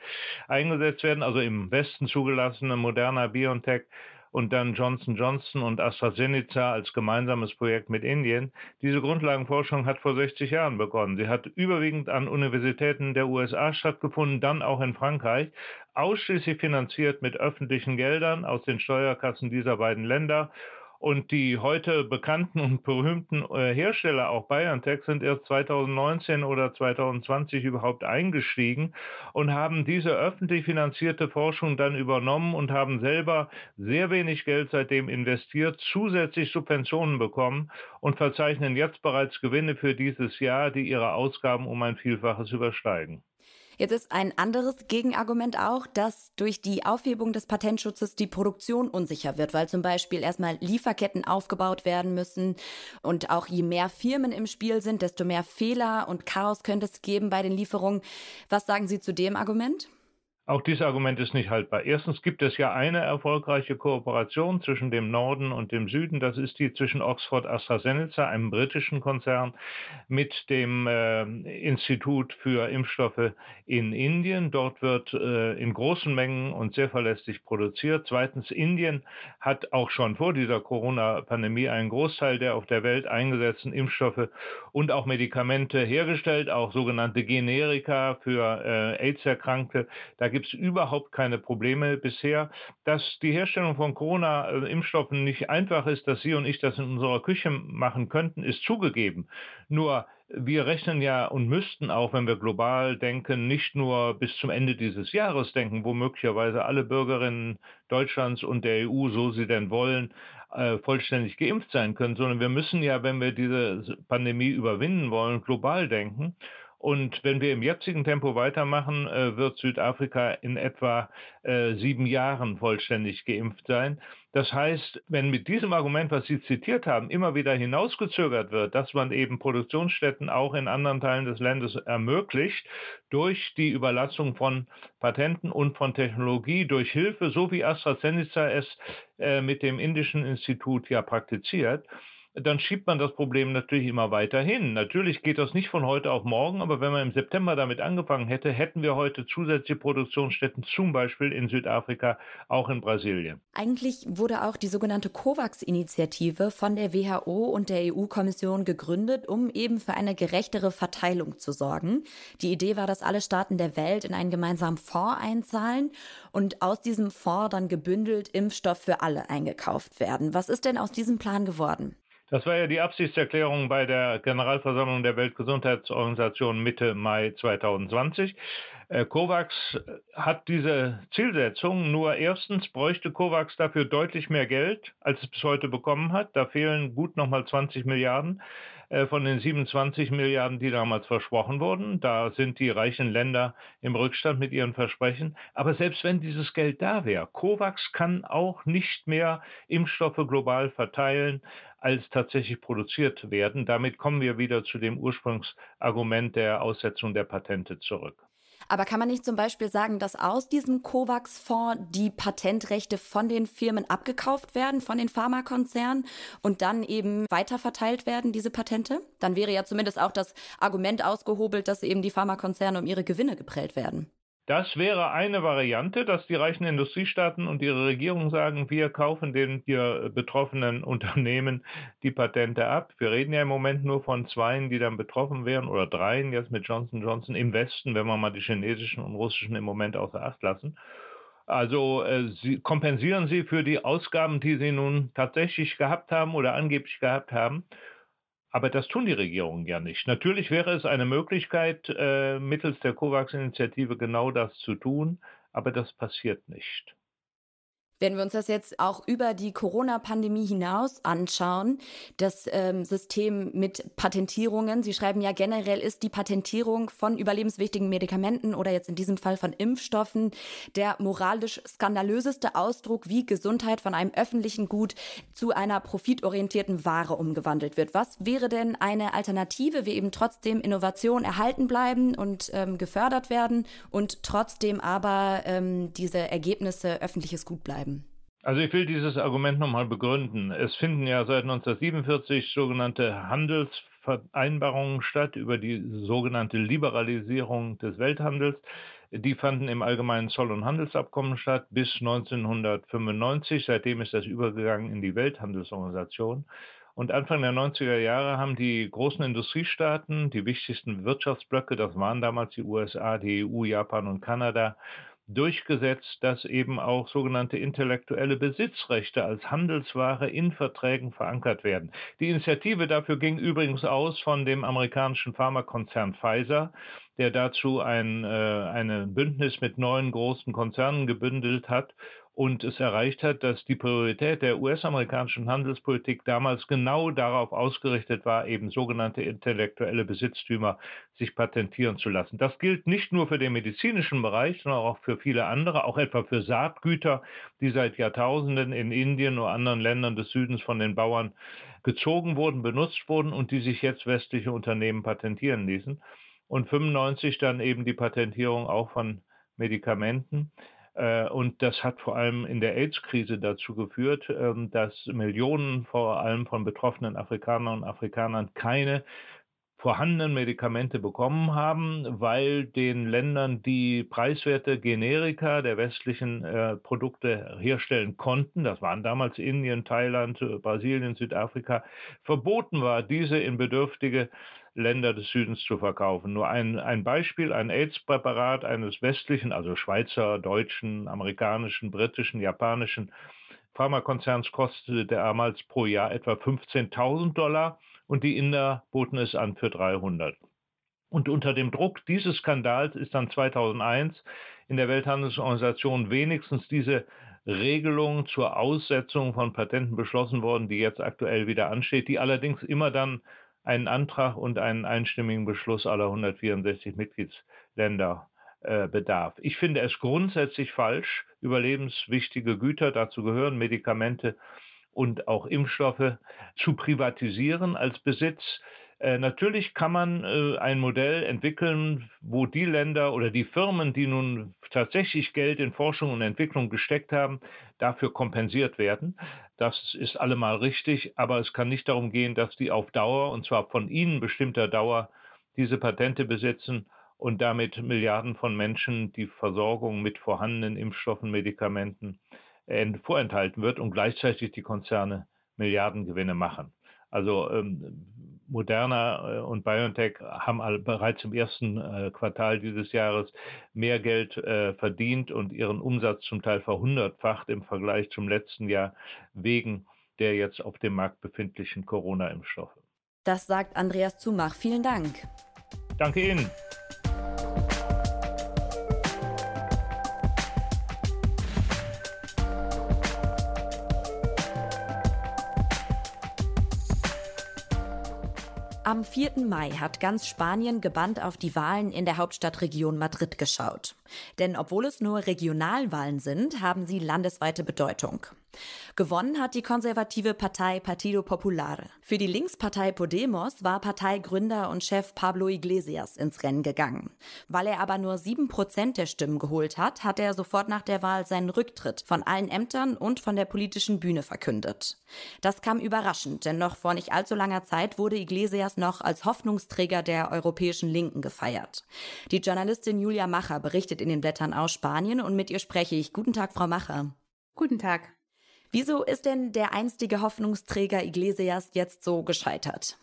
eingesetzt werden, also im Westen zugelassene Moderna, BioNTech und dann Johnson Johnson und AstraZeneca als gemeinsames Projekt mit Indien. Diese Grundlagenforschung hat vor 60 Jahren begonnen. Sie hat überwiegend an Universitäten der USA stattgefunden, dann auch in Frankreich, ausschließlich finanziert mit öffentlichen Geldern aus den Steuerkassen dieser beiden Länder und die heute bekannten und berühmten äh, Hersteller, auch BioNTech, sind erst 2019 oder 2020 überhaupt eingestiegen und haben diese öffentlich finanzierte Forschung dann übernommen und haben selber sehr wenig Geld seitdem investiert, zusätzlich Subventionen bekommen und verzeichnen jetzt bereits Gewinne für dieses Jahr, die ihre Ausgaben um ein Vielfaches übersteigen. Jetzt ist ein anderes Gegenargument auch, dass durch die Aufhebung des Patentschutzes die Produktion unsicher wird, weil zum Beispiel erstmal Lieferketten aufgebaut werden müssen und auch je mehr Firmen im Spiel sind, desto mehr Fehler und Chaos könnte es geben bei den Lieferungen. Was sagen Sie zu dem Argument? Auch dieses Argument ist nicht haltbar. Erstens gibt es ja eine erfolgreiche Kooperation zwischen dem Norden und dem Süden. Das ist die zwischen Oxford AstraZeneca, einem britischen Konzern, mit dem äh, Institut für Impfstoffe in Indien. Dort wird äh, in großen Mengen und sehr verlässlich produziert. Zweitens, Indien hat auch schon vor dieser Corona-Pandemie einen Großteil der auf der Welt eingesetzten Impfstoffe und auch Medikamente hergestellt, auch sogenannte Generika für äh, AIDS-Erkrankte. Da gibt es überhaupt keine Probleme bisher. Dass die Herstellung von Corona-Impfstoffen nicht einfach ist, dass Sie und ich das in unserer Küche machen könnten, ist zugegeben. Nur wir rechnen ja und müssten auch, wenn wir global denken, nicht nur bis zum Ende dieses Jahres denken, wo möglicherweise alle Bürgerinnen Deutschlands und der EU, so sie denn wollen, äh, vollständig geimpft sein können, sondern wir müssen ja, wenn wir diese Pandemie überwinden wollen, global denken. Und wenn wir im jetzigen Tempo weitermachen, äh, wird Südafrika in etwa äh, sieben Jahren vollständig geimpft sein. Das heißt, wenn mit diesem Argument, was Sie zitiert haben, immer wieder hinausgezögert wird, dass man eben Produktionsstätten auch in anderen Teilen des Landes ermöglicht, durch die Überlassung von Patenten und von Technologie, durch Hilfe, so wie AstraZeneca es äh, mit dem indischen Institut ja praktiziert, dann schiebt man das Problem natürlich immer weiter hin. Natürlich geht das nicht von heute auf morgen, aber wenn man im September damit angefangen hätte, hätten wir heute zusätzliche Produktionsstätten, zum Beispiel in Südafrika, auch in Brasilien. Eigentlich wurde auch die sogenannte COVAX-Initiative von der WHO und der EU-Kommission gegründet, um eben für eine gerechtere Verteilung zu sorgen. Die Idee war, dass alle Staaten der Welt in einen gemeinsamen Fonds einzahlen und aus diesem Fonds dann gebündelt Impfstoff für alle eingekauft werden. Was ist denn aus diesem Plan geworden? Das war ja die Absichtserklärung bei der Generalversammlung der Weltgesundheitsorganisation Mitte Mai 2020. Äh, COVAX hat diese Zielsetzung, nur erstens bräuchte COVAX dafür deutlich mehr Geld, als es bis heute bekommen hat. Da fehlen gut nochmal 20 Milliarden äh, von den 27 Milliarden, die damals versprochen wurden. Da sind die reichen Länder im Rückstand mit ihren Versprechen. Aber selbst wenn dieses Geld da wäre, COVAX kann auch nicht mehr Impfstoffe global verteilen als tatsächlich produziert werden. Damit kommen wir wieder zu dem Ursprungsargument der Aussetzung der Patente zurück. Aber kann man nicht zum Beispiel sagen, dass aus diesem COVAX-Fonds die Patentrechte von den Firmen abgekauft werden, von den Pharmakonzernen und dann eben weiterverteilt werden, diese Patente? Dann wäre ja zumindest auch das Argument ausgehobelt, dass eben die Pharmakonzerne um ihre Gewinne geprellt werden. Das wäre eine Variante, dass die reichen Industriestaaten und ihre Regierung sagen, wir kaufen den hier betroffenen Unternehmen die Patente ab. Wir reden ja im Moment nur von zweien, die dann betroffen wären oder dreien jetzt mit Johnson Johnson im Westen, wenn wir mal die chinesischen und russischen im Moment außer Acht lassen. Also äh, sie, kompensieren Sie für die Ausgaben, die Sie nun tatsächlich gehabt haben oder angeblich gehabt haben. Aber das tun die Regierungen ja nicht. Natürlich wäre es eine Möglichkeit, äh, mittels der COVAX-Initiative genau das zu tun, aber das passiert nicht. Wenn wir uns das jetzt auch über die Corona-Pandemie hinaus anschauen, das ähm, System mit Patentierungen, Sie schreiben ja generell ist die Patentierung von überlebenswichtigen Medikamenten oder jetzt in diesem Fall von Impfstoffen der moralisch skandalöseste Ausdruck, wie Gesundheit von einem öffentlichen Gut zu einer profitorientierten Ware umgewandelt wird. Was wäre denn eine Alternative, wie eben trotzdem Innovation erhalten bleiben und ähm, gefördert werden und trotzdem aber ähm, diese Ergebnisse öffentliches Gut bleiben? Also ich will dieses Argument nochmal begründen. Es finden ja seit 1947 sogenannte Handelsvereinbarungen statt über die sogenannte Liberalisierung des Welthandels. Die fanden im allgemeinen Zoll- und Handelsabkommen statt bis 1995. Seitdem ist das übergegangen in die Welthandelsorganisation. Und Anfang der 90er Jahre haben die großen Industriestaaten, die wichtigsten Wirtschaftsblöcke, das waren damals die USA, die EU, Japan und Kanada, durchgesetzt, dass eben auch sogenannte intellektuelle Besitzrechte als Handelsware in Verträgen verankert werden. Die Initiative dafür ging übrigens aus von dem amerikanischen Pharmakonzern Pfizer, der dazu ein äh, eine Bündnis mit neun großen Konzernen gebündelt hat und es erreicht hat, dass die Priorität der US-amerikanischen Handelspolitik damals genau darauf ausgerichtet war, eben sogenannte intellektuelle Besitztümer sich patentieren zu lassen. Das gilt nicht nur für den medizinischen Bereich, sondern auch für viele andere, auch etwa für Saatgüter, die seit Jahrtausenden in Indien oder anderen Ländern des Südens von den Bauern gezogen wurden, benutzt wurden und die sich jetzt westliche Unternehmen patentieren ließen. Und 95 dann eben die Patentierung auch von Medikamenten. Äh, und das hat vor allem in der AIDS-Krise dazu geführt, ähm, dass Millionen vor allem von betroffenen Afrikanern und Afrikanern keine vorhandenen Medikamente bekommen haben, weil den Ländern, die preiswerte Generika der westlichen äh, Produkte herstellen konnten, das waren damals Indien, Thailand, Brasilien, Südafrika, verboten war, diese in bedürftige Länder des Südens zu verkaufen. Nur ein, ein Beispiel, ein AIDS-Präparat eines westlichen, also Schweizer, deutschen, amerikanischen, britischen, japanischen Pharmakonzerns kostete damals pro Jahr etwa 15.000 Dollar und die Inder boten es an für 300. Und unter dem Druck dieses Skandals ist dann 2001 in der Welthandelsorganisation wenigstens diese Regelung zur Aussetzung von Patenten beschlossen worden, die jetzt aktuell wieder ansteht, die allerdings immer dann einen Antrag und einen einstimmigen Beschluss aller 164 Mitgliedsländer äh, bedarf. Ich finde es grundsätzlich falsch, überlebenswichtige Güter, dazu gehören Medikamente und auch Impfstoffe, zu privatisieren als Besitz äh, natürlich kann man äh, ein Modell entwickeln, wo die Länder oder die Firmen, die nun tatsächlich Geld in Forschung und Entwicklung gesteckt haben, dafür kompensiert werden. Das ist allemal richtig, aber es kann nicht darum gehen, dass die auf Dauer, und zwar von ihnen bestimmter Dauer, diese Patente besitzen und damit Milliarden von Menschen die Versorgung mit vorhandenen Impfstoffen, Medikamenten vorenthalten wird und gleichzeitig die Konzerne Milliardengewinne machen. Also ähm, Moderna äh, und BioNTech haben bereits im ersten äh, Quartal dieses Jahres mehr Geld äh, verdient und ihren Umsatz zum Teil verhundertfacht im Vergleich zum letzten Jahr wegen der jetzt auf dem Markt befindlichen Corona-Impfstoffe. Das sagt Andreas Zumach. Vielen Dank. Danke Ihnen. Am 4. Mai hat ganz Spanien gebannt auf die Wahlen in der Hauptstadtregion Madrid geschaut. Denn obwohl es nur Regionalwahlen sind, haben sie landesweite Bedeutung. Gewonnen hat die konservative Partei Partido Popular. Für die Linkspartei Podemos war Parteigründer und Chef Pablo Iglesias ins Rennen gegangen. Weil er aber nur sieben Prozent der Stimmen geholt hat, hat er sofort nach der Wahl seinen Rücktritt von allen Ämtern und von der politischen Bühne verkündet. Das kam überraschend, denn noch vor nicht allzu langer Zeit wurde Iglesias noch als Hoffnungsträger der europäischen Linken gefeiert. Die Journalistin Julia Macher berichtet in den Blättern aus Spanien und mit ihr spreche ich. Guten Tag, Frau Macher. Guten Tag. Wieso ist denn der einstige Hoffnungsträger Iglesias jetzt so gescheitert?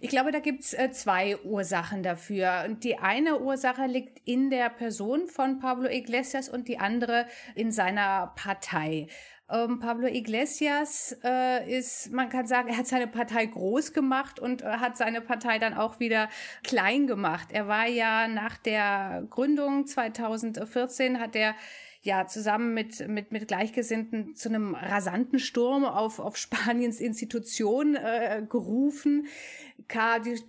Ich glaube, da gibt's äh, zwei Ursachen dafür. Und die eine Ursache liegt in der Person von Pablo Iglesias und die andere in seiner Partei. Ähm, Pablo Iglesias äh, ist, man kann sagen, er hat seine Partei groß gemacht und äh, hat seine Partei dann auch wieder klein gemacht. Er war ja nach der Gründung 2014 hat er ja zusammen mit, mit, mit Gleichgesinnten zu einem rasanten Sturm auf, auf Spaniens Institution äh, gerufen.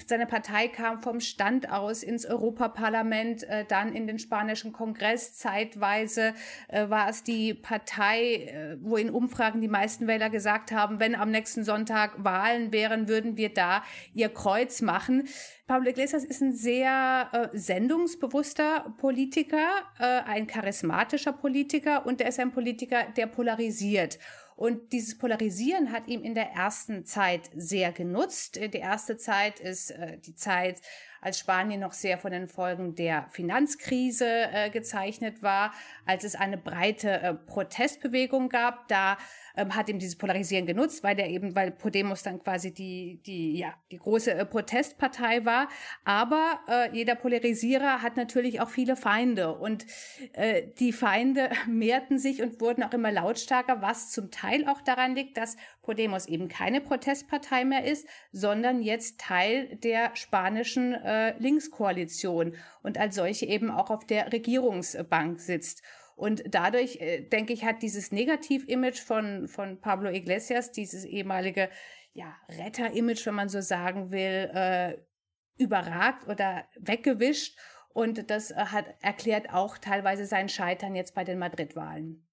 Seine Partei kam vom Stand aus ins Europaparlament, äh, dann in den spanischen Kongress. Zeitweise äh, war es die Partei, äh, wo in Umfragen die meisten Wähler gesagt haben, wenn am nächsten Sonntag Wahlen wären, würden wir da ihr Kreuz machen. Pablo Iglesias ist ein sehr sendungsbewusster Politiker, ein charismatischer Politiker und er ist ein Politiker, der polarisiert. Und dieses Polarisieren hat ihm in der ersten Zeit sehr genutzt. Die erste Zeit ist äh, die Zeit, als Spanien noch sehr von den Folgen der Finanzkrise äh, gezeichnet war, als es eine breite äh, Protestbewegung gab. Da ähm, hat eben dieses Polarisieren genutzt, weil der eben, weil Podemos dann quasi die, die, ja, die große äh, Protestpartei war. Aber äh, jeder Polarisierer hat natürlich auch viele Feinde und äh, die Feinde mehrten sich und wurden auch immer lautstarker, was zum Teil auch daran liegt, dass Podemos eben keine Protestpartei mehr ist, sondern jetzt Teil der spanischen äh, Linkskoalition und als solche eben auch auf der Regierungsbank sitzt. Und dadurch, äh, denke ich, hat dieses Negativ-Image von, von Pablo Iglesias, dieses ehemalige ja, Retter-Image, wenn man so sagen will, äh, überragt oder weggewischt. Und das äh, hat erklärt auch teilweise sein Scheitern jetzt bei den Madrid-Wahlen.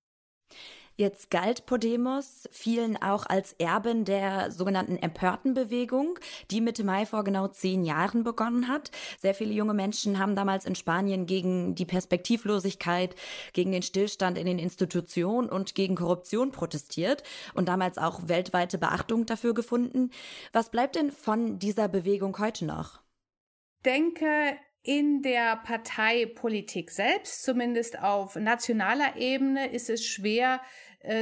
Jetzt galt Podemos vielen auch als Erbin der sogenannten Empörtenbewegung, die Mitte Mai vor genau zehn Jahren begonnen hat. Sehr viele junge Menschen haben damals in Spanien gegen die Perspektivlosigkeit, gegen den Stillstand in den Institutionen und gegen Korruption protestiert und damals auch weltweite Beachtung dafür gefunden. Was bleibt denn von dieser Bewegung heute noch? denke, in der Parteipolitik selbst, zumindest auf nationaler Ebene, ist es schwer,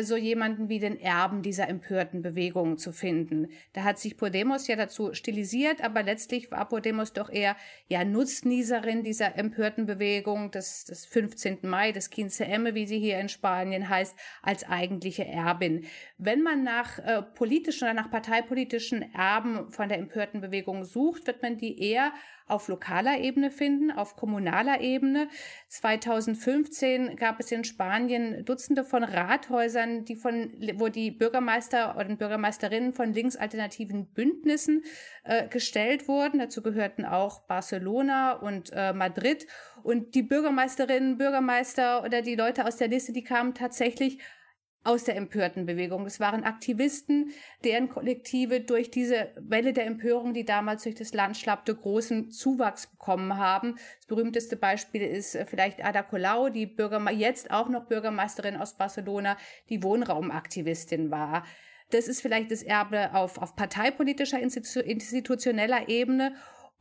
so jemanden wie den Erben dieser empörten Bewegung zu finden. Da hat sich Podemos ja dazu stilisiert, aber letztlich war Podemos doch eher ja Nutznießerin dieser empörten Bewegung des, des 15. Mai, des 15 Emme, wie sie hier in Spanien heißt, als eigentliche Erbin. Wenn man nach äh, politischen oder nach parteipolitischen Erben von der empörten Bewegung sucht, wird man die eher auf lokaler Ebene finden, auf kommunaler Ebene. 2015 gab es in Spanien Dutzende von Rathäusern, die von, wo die Bürgermeister oder Bürgermeisterinnen von linksalternativen Bündnissen äh, gestellt wurden. Dazu gehörten auch Barcelona und äh, Madrid. Und die Bürgermeisterinnen, Bürgermeister oder die Leute aus der Liste, die kamen tatsächlich aus der empörten Bewegung. Das waren Aktivisten, deren Kollektive durch diese Welle der Empörung, die damals durch das Land schlappte, großen Zuwachs bekommen haben. Das berühmteste Beispiel ist äh, vielleicht Ada Colau, die Bürgerme jetzt auch noch Bürgermeisterin aus Barcelona, die Wohnraumaktivistin war. Das ist vielleicht das Erbe auf, auf parteipolitischer, institutioneller Ebene.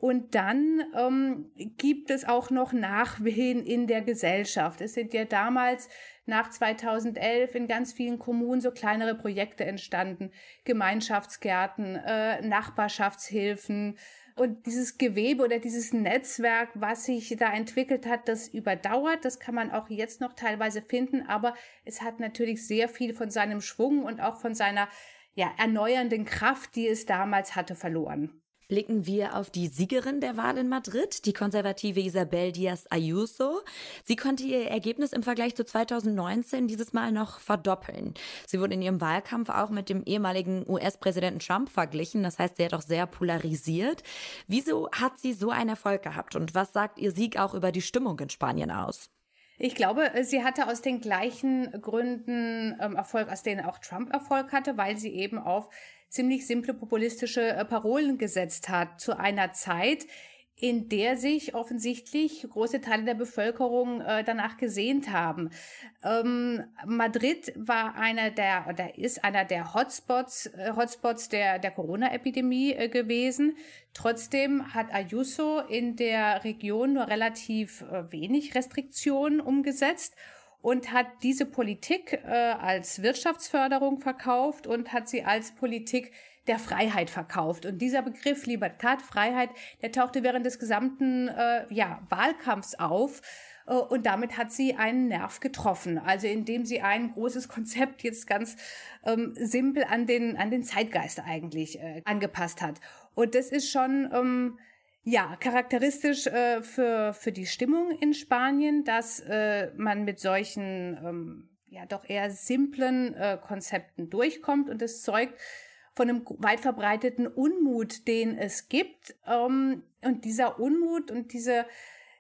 Und dann ähm, gibt es auch noch Nachwehen in der Gesellschaft. Es sind ja damals nach 2011 in ganz vielen Kommunen so kleinere Projekte entstanden, Gemeinschaftsgärten, äh, Nachbarschaftshilfen. Und dieses Gewebe oder dieses Netzwerk, was sich da entwickelt hat, das überdauert. Das kann man auch jetzt noch teilweise finden, aber es hat natürlich sehr viel von seinem Schwung und auch von seiner ja, erneuernden Kraft, die es damals hatte, verloren blicken wir auf die Siegerin der Wahl in Madrid, die konservative Isabel Díaz Ayuso. Sie konnte ihr Ergebnis im Vergleich zu 2019 dieses Mal noch verdoppeln. Sie wurde in ihrem Wahlkampf auch mit dem ehemaligen US-Präsidenten Trump verglichen. Das heißt, sie hat auch sehr polarisiert. Wieso hat sie so einen Erfolg gehabt und was sagt ihr Sieg auch über die Stimmung in Spanien aus? Ich glaube, sie hatte aus den gleichen Gründen ähm, Erfolg, aus denen auch Trump Erfolg hatte, weil sie eben auf ziemlich simple populistische äh, Parolen gesetzt hat zu einer Zeit, in der sich offensichtlich große Teile der Bevölkerung äh, danach gesehnt haben. Ähm, Madrid war einer der oder ist einer der Hotspots, äh, Hotspots der, der Corona-Epidemie äh, gewesen. Trotzdem hat Ayuso in der Region nur relativ äh, wenig Restriktionen umgesetzt und hat diese Politik äh, als Wirtschaftsförderung verkauft und hat sie als Politik der Freiheit verkauft. Und dieser Begriff Libertad, Freiheit, der tauchte während des gesamten äh, ja, Wahlkampfs auf. Äh, und damit hat sie einen Nerv getroffen. Also indem sie ein großes Konzept jetzt ganz ähm, simpel an den, an den Zeitgeist eigentlich äh, angepasst hat. Und das ist schon ähm, ja, charakteristisch äh, für, für die Stimmung in Spanien, dass äh, man mit solchen ähm, ja doch eher simplen äh, Konzepten durchkommt und es zeugt von einem weit verbreiteten Unmut, den es gibt. Ähm, und dieser Unmut und diese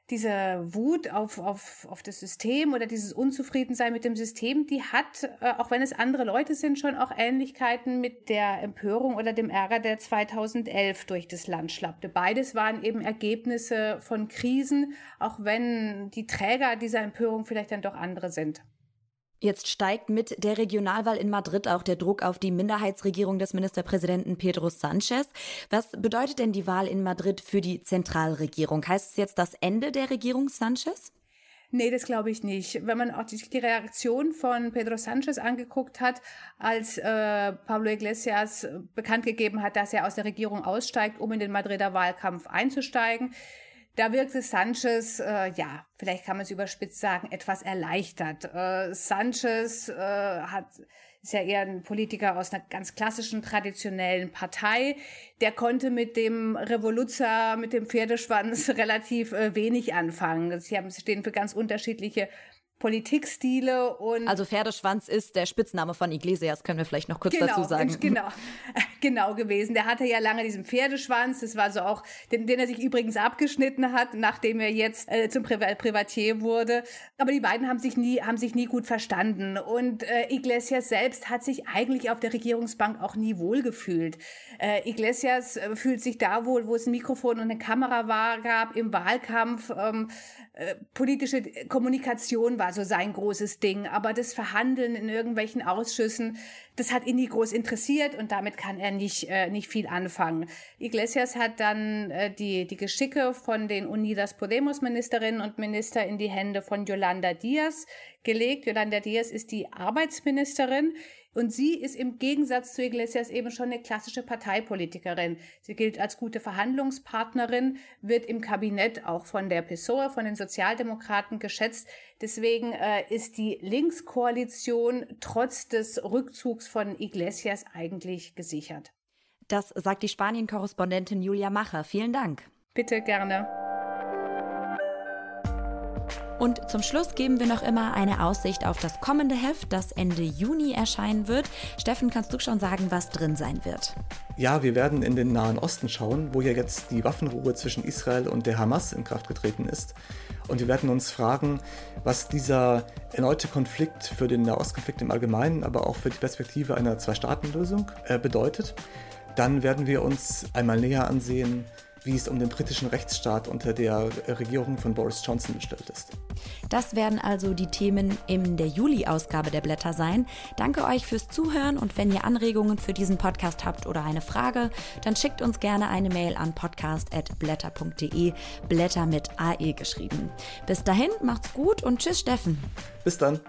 diese Wut auf, auf, auf das System oder dieses Unzufriedensein mit dem System, die hat, äh, auch wenn es andere Leute sind, schon auch Ähnlichkeiten mit der Empörung oder dem Ärger, der 2011 durch das Land schlappte. Beides waren eben Ergebnisse von Krisen, auch wenn die Träger dieser Empörung vielleicht dann doch andere sind. Jetzt steigt mit der Regionalwahl in Madrid auch der Druck auf die Minderheitsregierung des Ministerpräsidenten Pedro Sanchez. Was bedeutet denn die Wahl in Madrid für die Zentralregierung? Heißt es jetzt das Ende der Regierung Sanchez? Nee, das glaube ich nicht. Wenn man auch die, Reaktion von Pedro Sanchez angeguckt hat, als äh, Pablo Iglesias bekannt gegeben hat, dass er aus der Regierung aussteigt, um in den Madrider Wahlkampf einzusteigen, da wirkte Sanchez, äh, ja, vielleicht kann man es überspitzt sagen, etwas erleichtert. Äh, Sanchez äh, hat ist ja eher ein Politiker aus einer ganz klassischen, traditionellen Partei. Der konnte mit dem Revoluzer, mit dem Pferdeschwanz relativ äh, wenig anfangen. Sie haben, stehen für ganz unterschiedliche Politikstile und. Also Pferdeschwanz ist der Spitzname von Iglesias, können wir vielleicht noch kurz genau, dazu sagen. Genau, genau gewesen. Der hatte ja lange diesen Pferdeschwanz, das war so auch, den, den er sich übrigens abgeschnitten hat, nachdem er jetzt äh, zum Pri Privatier wurde. Aber die beiden haben sich nie, haben sich nie gut verstanden. Und äh, Iglesias selbst hat sich eigentlich auf der Regierungsbank auch nie wohlgefühlt. Äh, Iglesias äh, fühlt sich da wohl, wo es ein Mikrofon und eine Kamera war, gab im Wahlkampf. Ähm, äh, politische Kommunikation war so sein großes Ding, aber das Verhandeln in irgendwelchen Ausschüssen, das hat ihn nie groß interessiert und damit kann er nicht, äh, nicht viel anfangen. Iglesias hat dann äh, die, die Geschicke von den Unidas Podemos Ministerinnen und Minister in die Hände von Yolanda Diaz gelegt. Yolanda Diaz ist die Arbeitsministerin. Und sie ist im Gegensatz zu Iglesias eben schon eine klassische Parteipolitikerin. Sie gilt als gute Verhandlungspartnerin, wird im Kabinett auch von der PSOE, von den Sozialdemokraten geschätzt. Deswegen äh, ist die Linkskoalition trotz des Rückzugs von Iglesias eigentlich gesichert. Das sagt die Spanien-Korrespondentin Julia Macher. Vielen Dank. Bitte gerne. Und zum Schluss geben wir noch immer eine Aussicht auf das kommende Heft, das Ende Juni erscheinen wird. Steffen, kannst du schon sagen, was drin sein wird? Ja, wir werden in den Nahen Osten schauen, wo ja jetzt die Waffenruhe zwischen Israel und der Hamas in Kraft getreten ist. Und wir werden uns fragen, was dieser erneute Konflikt für den Nahostkonflikt im Allgemeinen, aber auch für die Perspektive einer Zwei-Staaten-Lösung äh, bedeutet. Dann werden wir uns einmal näher ansehen, wie es um den britischen Rechtsstaat unter der Regierung von Boris Johnson bestellt ist. Das werden also die Themen in der Juli-Ausgabe der Blätter sein. Danke euch fürs Zuhören und wenn ihr Anregungen für diesen Podcast habt oder eine Frage, dann schickt uns gerne eine Mail an podcast.blätter.de, Blätter mit AE geschrieben. Bis dahin, macht's gut und tschüss Steffen. Bis dann.